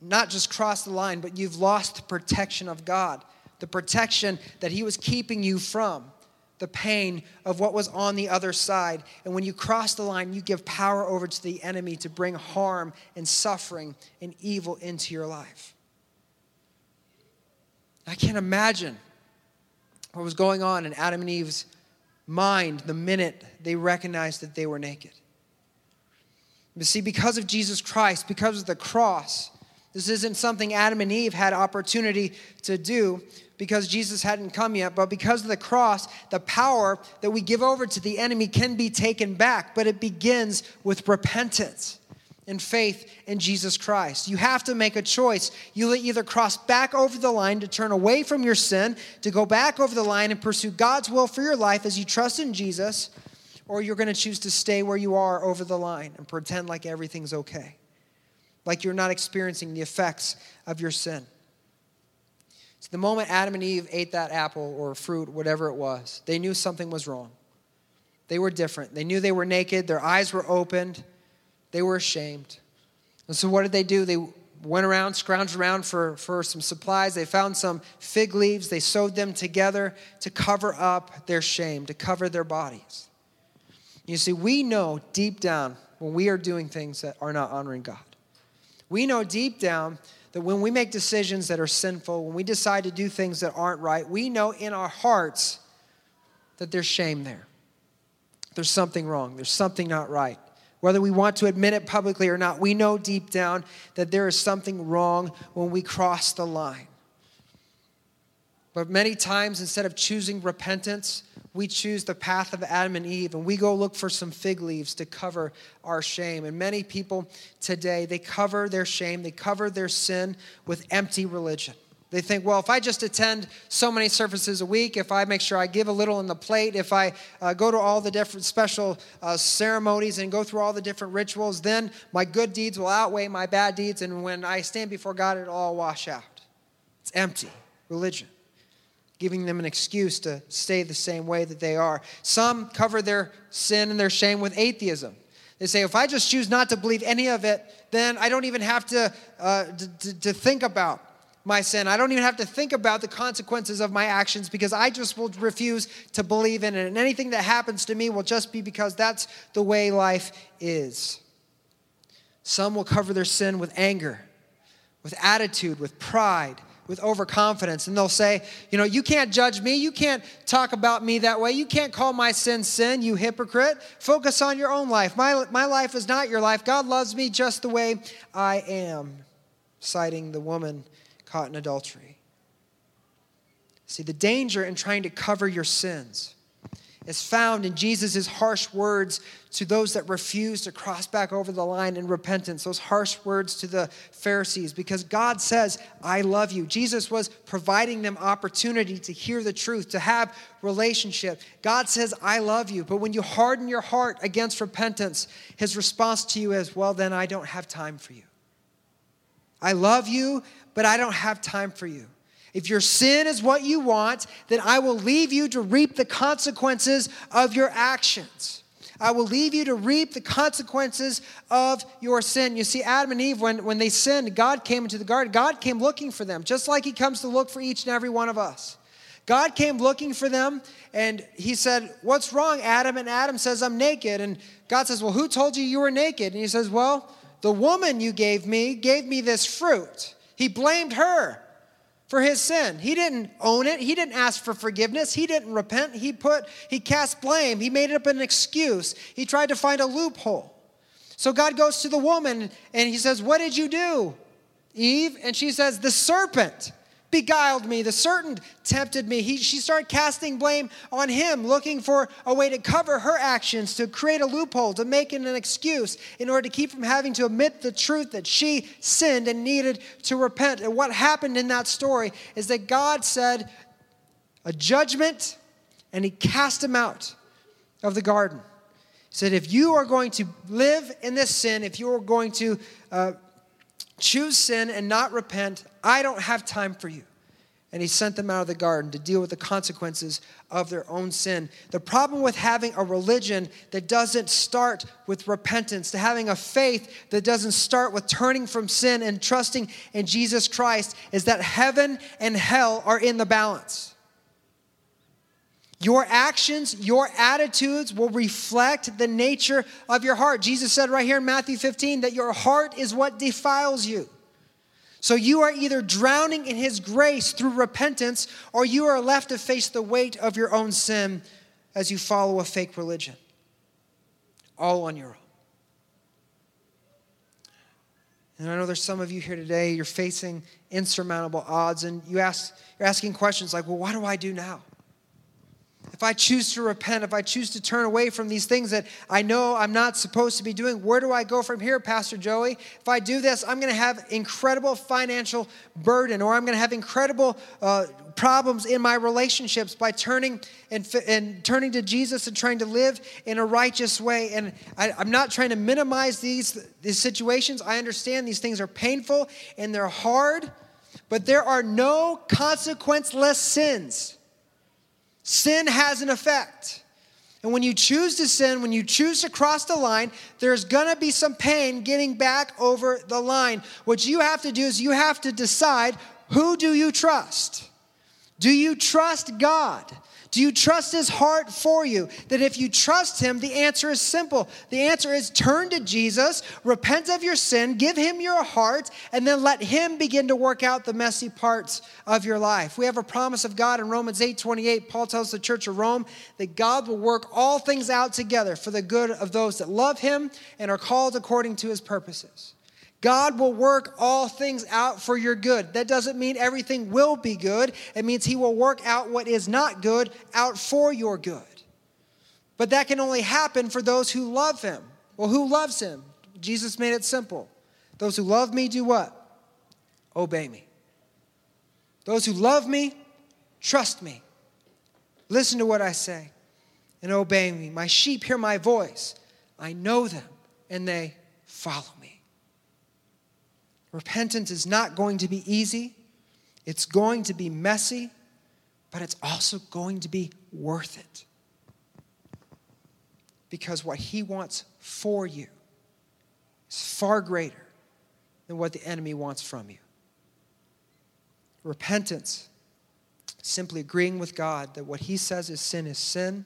not just crossed the line, but you've lost the protection of God, the protection that He was keeping you from the pain of what was on the other side. And when you cross the line, you give power over to the enemy to bring harm and suffering and evil into your life. I can't imagine what was going on in Adam and Eve's mind the minute they recognized that they were naked. But see, because of Jesus Christ, because of the cross, this isn't something Adam and Eve had opportunity to do because Jesus hadn't come yet, but because of the cross, the power that we give over to the enemy can be taken back, but it begins with repentance and faith in Jesus Christ. You have to make a choice. You either cross back over the line to turn away from your sin, to go back over the line and pursue God's will for your life as you trust in Jesus, or you're going to choose to stay where you are over the line and pretend like everything's okay, like you're not experiencing the effects of your sin. So the moment Adam and Eve ate that apple or fruit, whatever it was, they knew something was wrong. They were different. They knew they were naked, their eyes were opened, They were ashamed. And so, what did they do? They went around, scrounged around for, for some supplies. They found some fig leaves. They sewed them together to cover up their shame, to cover their bodies. You see, we know deep down when we are doing things that are not honoring God. We know deep down that when we make decisions that are sinful, when we decide to do things that aren't right, we know in our hearts that there's shame there. There's something wrong, there's something not right. Whether we want to admit it publicly or not, we know deep down that there is something wrong when we cross the line. But many times, instead of choosing repentance, we choose the path of Adam and Eve and we go look for some fig leaves to cover our shame. And many people today, they cover their shame, they cover their sin with empty religion. They think, well, if I just attend so many services a week, if I make sure I give a little in the plate, if I uh, go to all the different special uh, ceremonies and go through all the different rituals, then my good deeds will outweigh my bad deeds. And when I stand before God, it'll all wash out. It's empty religion, giving them an excuse to stay the same way that they are. Some cover their sin and their shame with atheism. They say, if I just choose not to believe any of it, then I don't even have to, uh, to, to think about my sin. I don't even have to think about the consequences of my actions because I just will refuse to believe in it. And anything that happens to me will just be because that's the way life is. Some will cover their sin with anger, with attitude, with pride, with overconfidence. And they'll say, You know, you can't judge me. You can't talk about me that way. You can't call my sin sin, you hypocrite. Focus on your own life. My, my life is not your life. God loves me just the way I am. Citing the woman caught in adultery. See, the danger in trying to cover your sins is found in Jesus' harsh words to those that refuse to cross back over the line in repentance, those harsh words to the Pharisees, because God says, I love you. Jesus was providing them opportunity to hear the truth, to have relationship. God says, I love you. But when you harden your heart against repentance, his response to you is, Well, then I don't have time for you. I love you, but I don't have time for you. If your sin is what you want, then I will leave you to reap the consequences of your actions. I will leave you to reap the consequences of your sin. You see, Adam and Eve, when, when they sinned, God came into the garden. God came looking for them, just like He comes to look for each and every one of us. God came looking for them, and He said, What's wrong, Adam? And Adam says, I'm naked. And God says, Well, who told you you were naked? And He says, Well, the woman you gave me gave me this fruit. He blamed her for his sin. He didn't own it. He didn't ask for forgiveness. He didn't repent. He put he cast blame. He made up an excuse. He tried to find a loophole. So God goes to the woman and he says, "What did you do?" Eve, and she says, "The serpent." Beguiled me. The serpent tempted me. He, she started casting blame on him, looking for a way to cover her actions, to create a loophole, to make it an excuse in order to keep from having to admit the truth that she sinned and needed to repent. And what happened in that story is that God said a judgment and he cast him out of the garden. He said, if you are going to live in this sin, if you are going to uh, choose sin and not repent, I don't have time for you. And he sent them out of the garden to deal with the consequences of their own sin. The problem with having a religion that doesn't start with repentance, to having a faith that doesn't start with turning from sin and trusting in Jesus Christ, is that heaven and hell are in the balance. Your actions, your attitudes will reflect the nature of your heart. Jesus said right here in Matthew 15 that your heart is what defiles you. So you are either drowning in his grace through repentance or you are left to face the weight of your own sin as you follow a fake religion. All on your own. And I know there's some of you here today, you're facing insurmountable odds, and you ask, you're asking questions like, well, what do I do now? If I choose to repent, if I choose to turn away from these things that I know I'm not supposed to be doing, where do I go from here, Pastor Joey? If I do this, I'm going to have incredible financial burden, or I'm going to have incredible uh, problems in my relationships by turning and, and turning to Jesus and trying to live in a righteous way. And I, I'm not trying to minimize these, these situations. I understand these things are painful and they're hard, but there are no consequenceless sins. Sin has an effect. And when you choose to sin, when you choose to cross the line, there's gonna be some pain getting back over the line. What you have to do is you have to decide who do you trust? Do you trust God? Do you trust his heart for you? That if you trust him, the answer is simple. The answer is turn to Jesus, repent of your sin, give him your heart, and then let him begin to work out the messy parts of your life. We have a promise of God in Romans 8 28. Paul tells the church of Rome that God will work all things out together for the good of those that love him and are called according to his purposes. God will work all things out for your good. That doesn't mean everything will be good. It means He will work out what is not good out for your good. But that can only happen for those who love Him. Well, who loves Him? Jesus made it simple. Those who love me do what? Obey me. Those who love me, trust me. Listen to what I say and obey me. My sheep hear my voice. I know them and they follow me. Repentance is not going to be easy, it's going to be messy, but it's also going to be worth it. Because what He wants for you is far greater than what the enemy wants from you. Repentance, simply agreeing with God that what He says is sin is sin,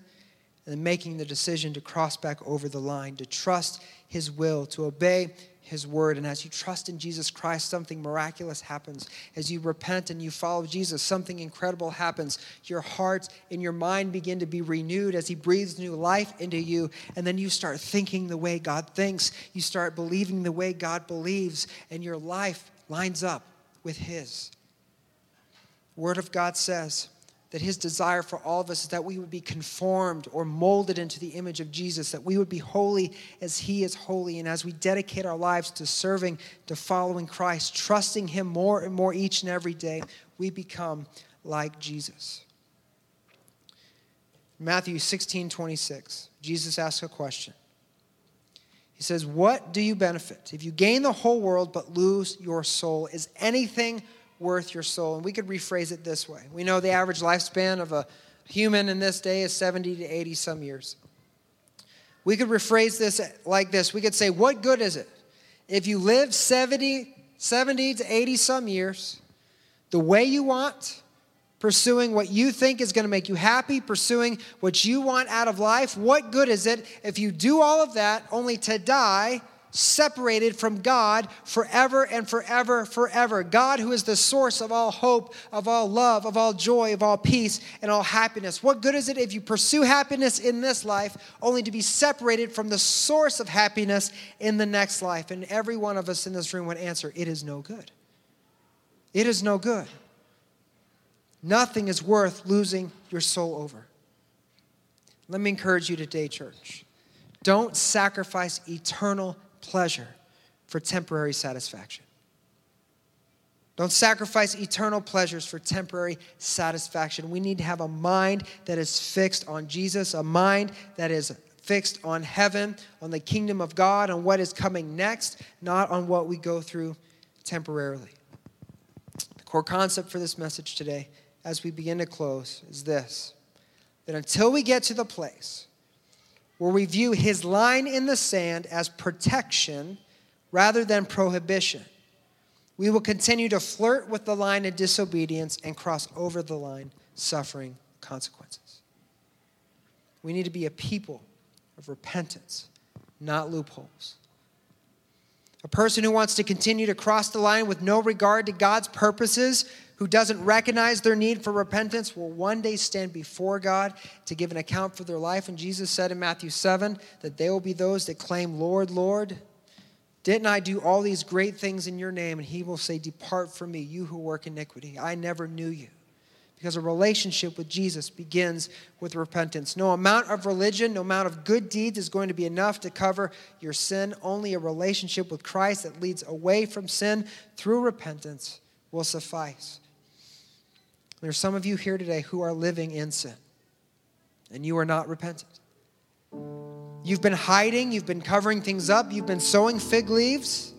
and making the decision to cross back over the line, to trust His will, to obey his word. And as you trust in Jesus Christ, something miraculous happens. As you repent and you follow Jesus, something incredible happens. Your heart and your mind begin to be renewed as he breathes new life into you. And then you start thinking the way God thinks. You start believing the way God believes. And your life lines up with his. Word of God says, that his desire for all of us is that we would be conformed or molded into the image of Jesus, that we would be holy as he is holy. And as we dedicate our lives to serving, to following Christ, trusting him more and more each and every day, we become like Jesus. Matthew 16 26, Jesus asks a question. He says, What do you benefit if you gain the whole world but lose your soul? Is anything worth your soul. And we could rephrase it this way we know the average lifespan of a human in this day is 70 to 80 some years. We could rephrase this like this we could say, What good is it if you live 70, 70 to 80 some years the way you want? Pursuing what you think is going to make you happy, pursuing what you want out of life. What good is it if you do all of that only to die separated from God forever and forever, forever. God, who is the source of all hope, of all love, of all joy, of all peace, and all happiness. What good is it if you pursue happiness in this life only to be separated from the source of happiness in the next life? And every one of us in this room would answer, It is no good. It is no good. Nothing is worth losing your soul over. Let me encourage you today, church. Don't sacrifice eternal pleasure for temporary satisfaction. Don't sacrifice eternal pleasures for temporary satisfaction. We need to have a mind that is fixed on Jesus, a mind that is fixed on heaven, on the kingdom of God, on what is coming next, not on what we go through temporarily. The core concept for this message today, as we begin to close, is this that until we get to the place where we view his line in the sand as protection rather than prohibition. We will continue to flirt with the line of disobedience and cross over the line, suffering consequences. We need to be a people of repentance, not loopholes. A person who wants to continue to cross the line with no regard to God's purposes who doesn't recognize their need for repentance will one day stand before God to give an account for their life. And Jesus said in Matthew 7 that they will be those that claim, Lord, Lord, didn't I do all these great things in your name? And he will say, Depart from me, you who work iniquity. I never knew you. Because a relationship with Jesus begins with repentance. No amount of religion, no amount of good deeds is going to be enough to cover your sin. Only a relationship with Christ that leads away from sin through repentance will suffice. There's some of you here today who are living in sin, and you are not repentant. You've been hiding, you've been covering things up, you've been sewing fig leaves,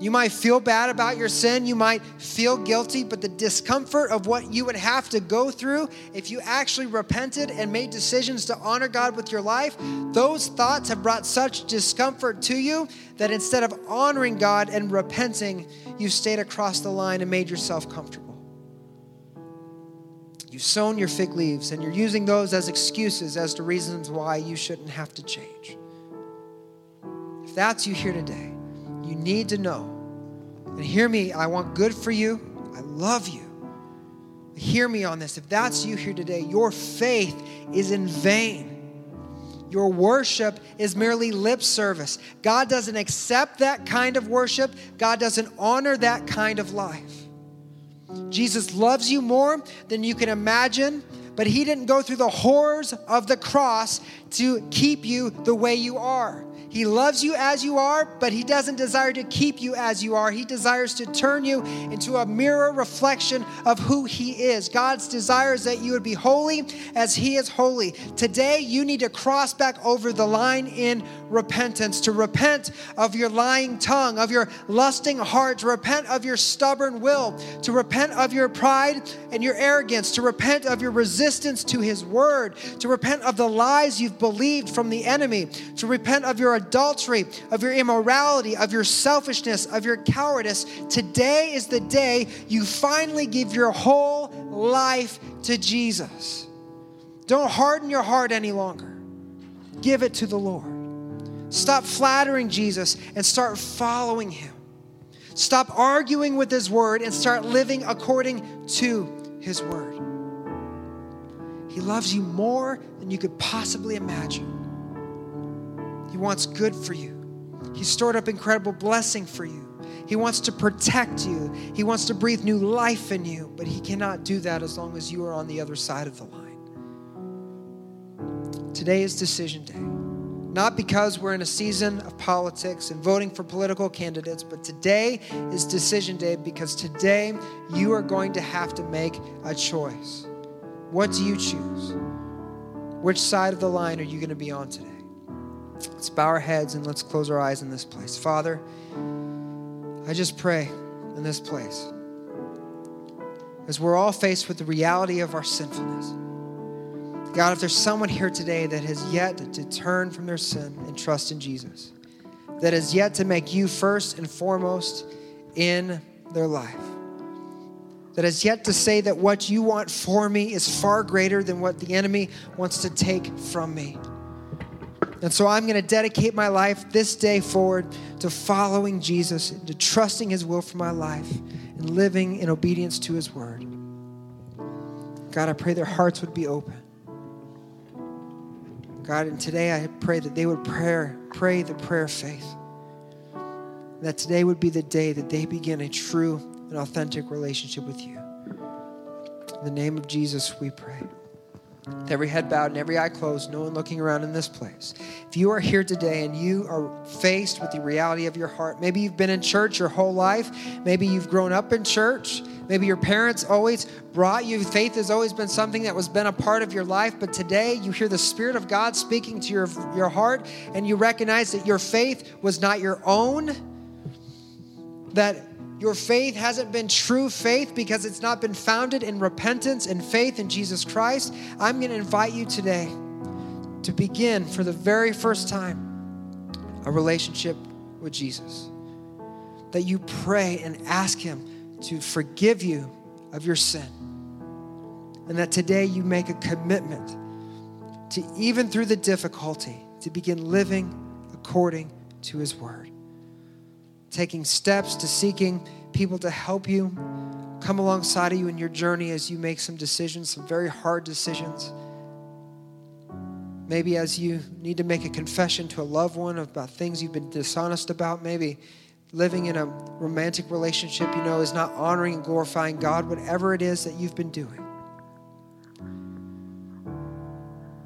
You might feel bad about your sin. You might feel guilty, but the discomfort of what you would have to go through if you actually repented and made decisions to honor God with your life, those thoughts have brought such discomfort to you that instead of honoring God and repenting, you stayed across the line and made yourself comfortable. You've sewn your fig leaves and you're using those as excuses as to reasons why you shouldn't have to change. If that's you here today, you need to know. And hear me, I want good for you. I love you. Hear me on this. If that's you here today, your faith is in vain. Your worship is merely lip service. God doesn't accept that kind of worship, God doesn't honor that kind of life. Jesus loves you more than you can imagine, but He didn't go through the horrors of the cross to keep you the way you are. He loves you as you are, but He doesn't desire to keep you as you are. He desires to turn you into a mirror reflection of who He is. God's desire is that you would be holy as He is holy. Today, you need to cross back over the line in repentance, to repent of your lying tongue, of your lusting heart, to repent of your stubborn will, to repent of your pride and your arrogance, to repent of your resistance to His word, to repent of the lies you've believed from the enemy, to repent of your adultery, of your immorality, of your selfishness, of your cowardice. Today is the day you finally give your whole life to Jesus. Don't harden your heart any longer. Give it to the Lord. Stop flattering Jesus and start following him. Stop arguing with his word and start living according to his word. He loves you more than you could possibly imagine. He wants good for you. He stored up incredible blessing for you. He wants to protect you. He wants to breathe new life in you, but he cannot do that as long as you are on the other side of the line. Today is decision day. Not because we're in a season of politics and voting for political candidates, but today is decision day because today you are going to have to make a choice. What do you choose? Which side of the line are you going to be on today? Let's bow our heads and let's close our eyes in this place. Father, I just pray in this place as we're all faced with the reality of our sinfulness. God, if there's someone here today that has yet to turn from their sin and trust in Jesus, that has yet to make you first and foremost in their life, that has yet to say that what you want for me is far greater than what the enemy wants to take from me. And so I'm going to dedicate my life this day forward to following Jesus, to trusting his will for my life, and living in obedience to his word. God, I pray their hearts would be open. God, and today I pray that they would pray, pray the prayer of faith. That today would be the day that they begin a true and authentic relationship with you. In the name of Jesus, we pray. With every head bowed and every eye closed, no one looking around in this place. If you are here today and you are faced with the reality of your heart, maybe you've been in church your whole life, maybe you've grown up in church, maybe your parents always brought you, faith has always been something that was been a part of your life, but today you hear the Spirit of God speaking to your, your heart and you recognize that your faith was not your own, that your faith hasn't been true faith because it's not been founded in repentance and faith in Jesus Christ, I'm going to invite you today to begin for the very first time a relationship with Jesus. That you pray and ask Him to forgive you of your sin. And that today you make a commitment to, even through the difficulty, to begin living according to His Word taking steps to seeking people to help you, come alongside of you in your journey as you make some decisions, some very hard decisions. Maybe as you need to make a confession to a loved one about things you've been dishonest about, maybe living in a romantic relationship you know is not honoring and glorifying God, whatever it is that you've been doing.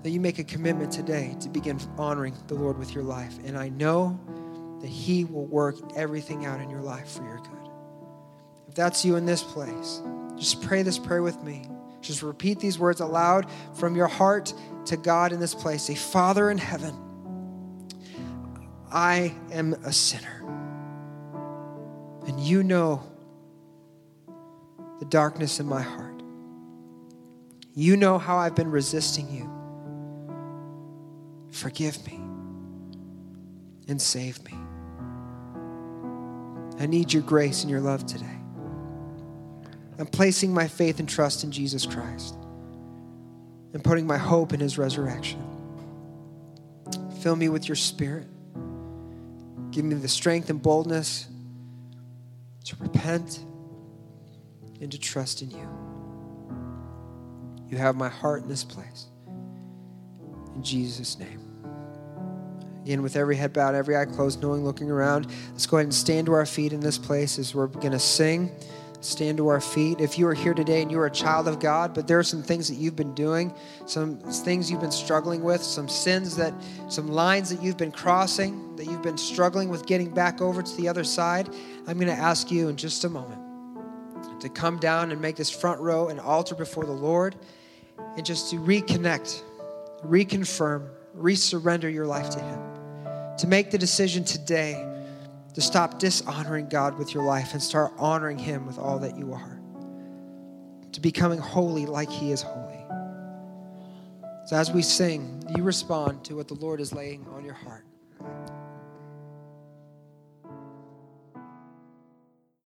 That you make a commitment today to begin honoring the Lord with your life. And I know that He will work everything out in your life for your good. If that's you in this place, just pray this prayer with me. Just repeat these words aloud from your heart to God in this place. Say, Father in heaven, I am a sinner. And you know the darkness in my heart. You know how I've been resisting you. Forgive me and save me. I need your grace and your love today. I'm placing my faith and trust in Jesus Christ and putting my hope in his resurrection. Fill me with your spirit. Give me the strength and boldness to repent and to trust in you. You have my heart in this place. In Jesus' name. Again, with every head bowed, every eye closed, knowing, looking around, let's go ahead and stand to our feet in this place as we're going to sing. Stand to our feet. If you are here today and you are a child of God, but there are some things that you've been doing, some things you've been struggling with, some sins that, some lines that you've been crossing, that you've been struggling with getting back over to the other side, I'm going to ask you in just a moment to come down and make this front row an altar before the Lord and just to reconnect, reconfirm, resurrender your life to Him. To make the decision today to stop dishonoring God with your life and start honoring Him with all that you are. To becoming holy like He is holy. So as we sing, you respond to what the Lord is laying on your heart.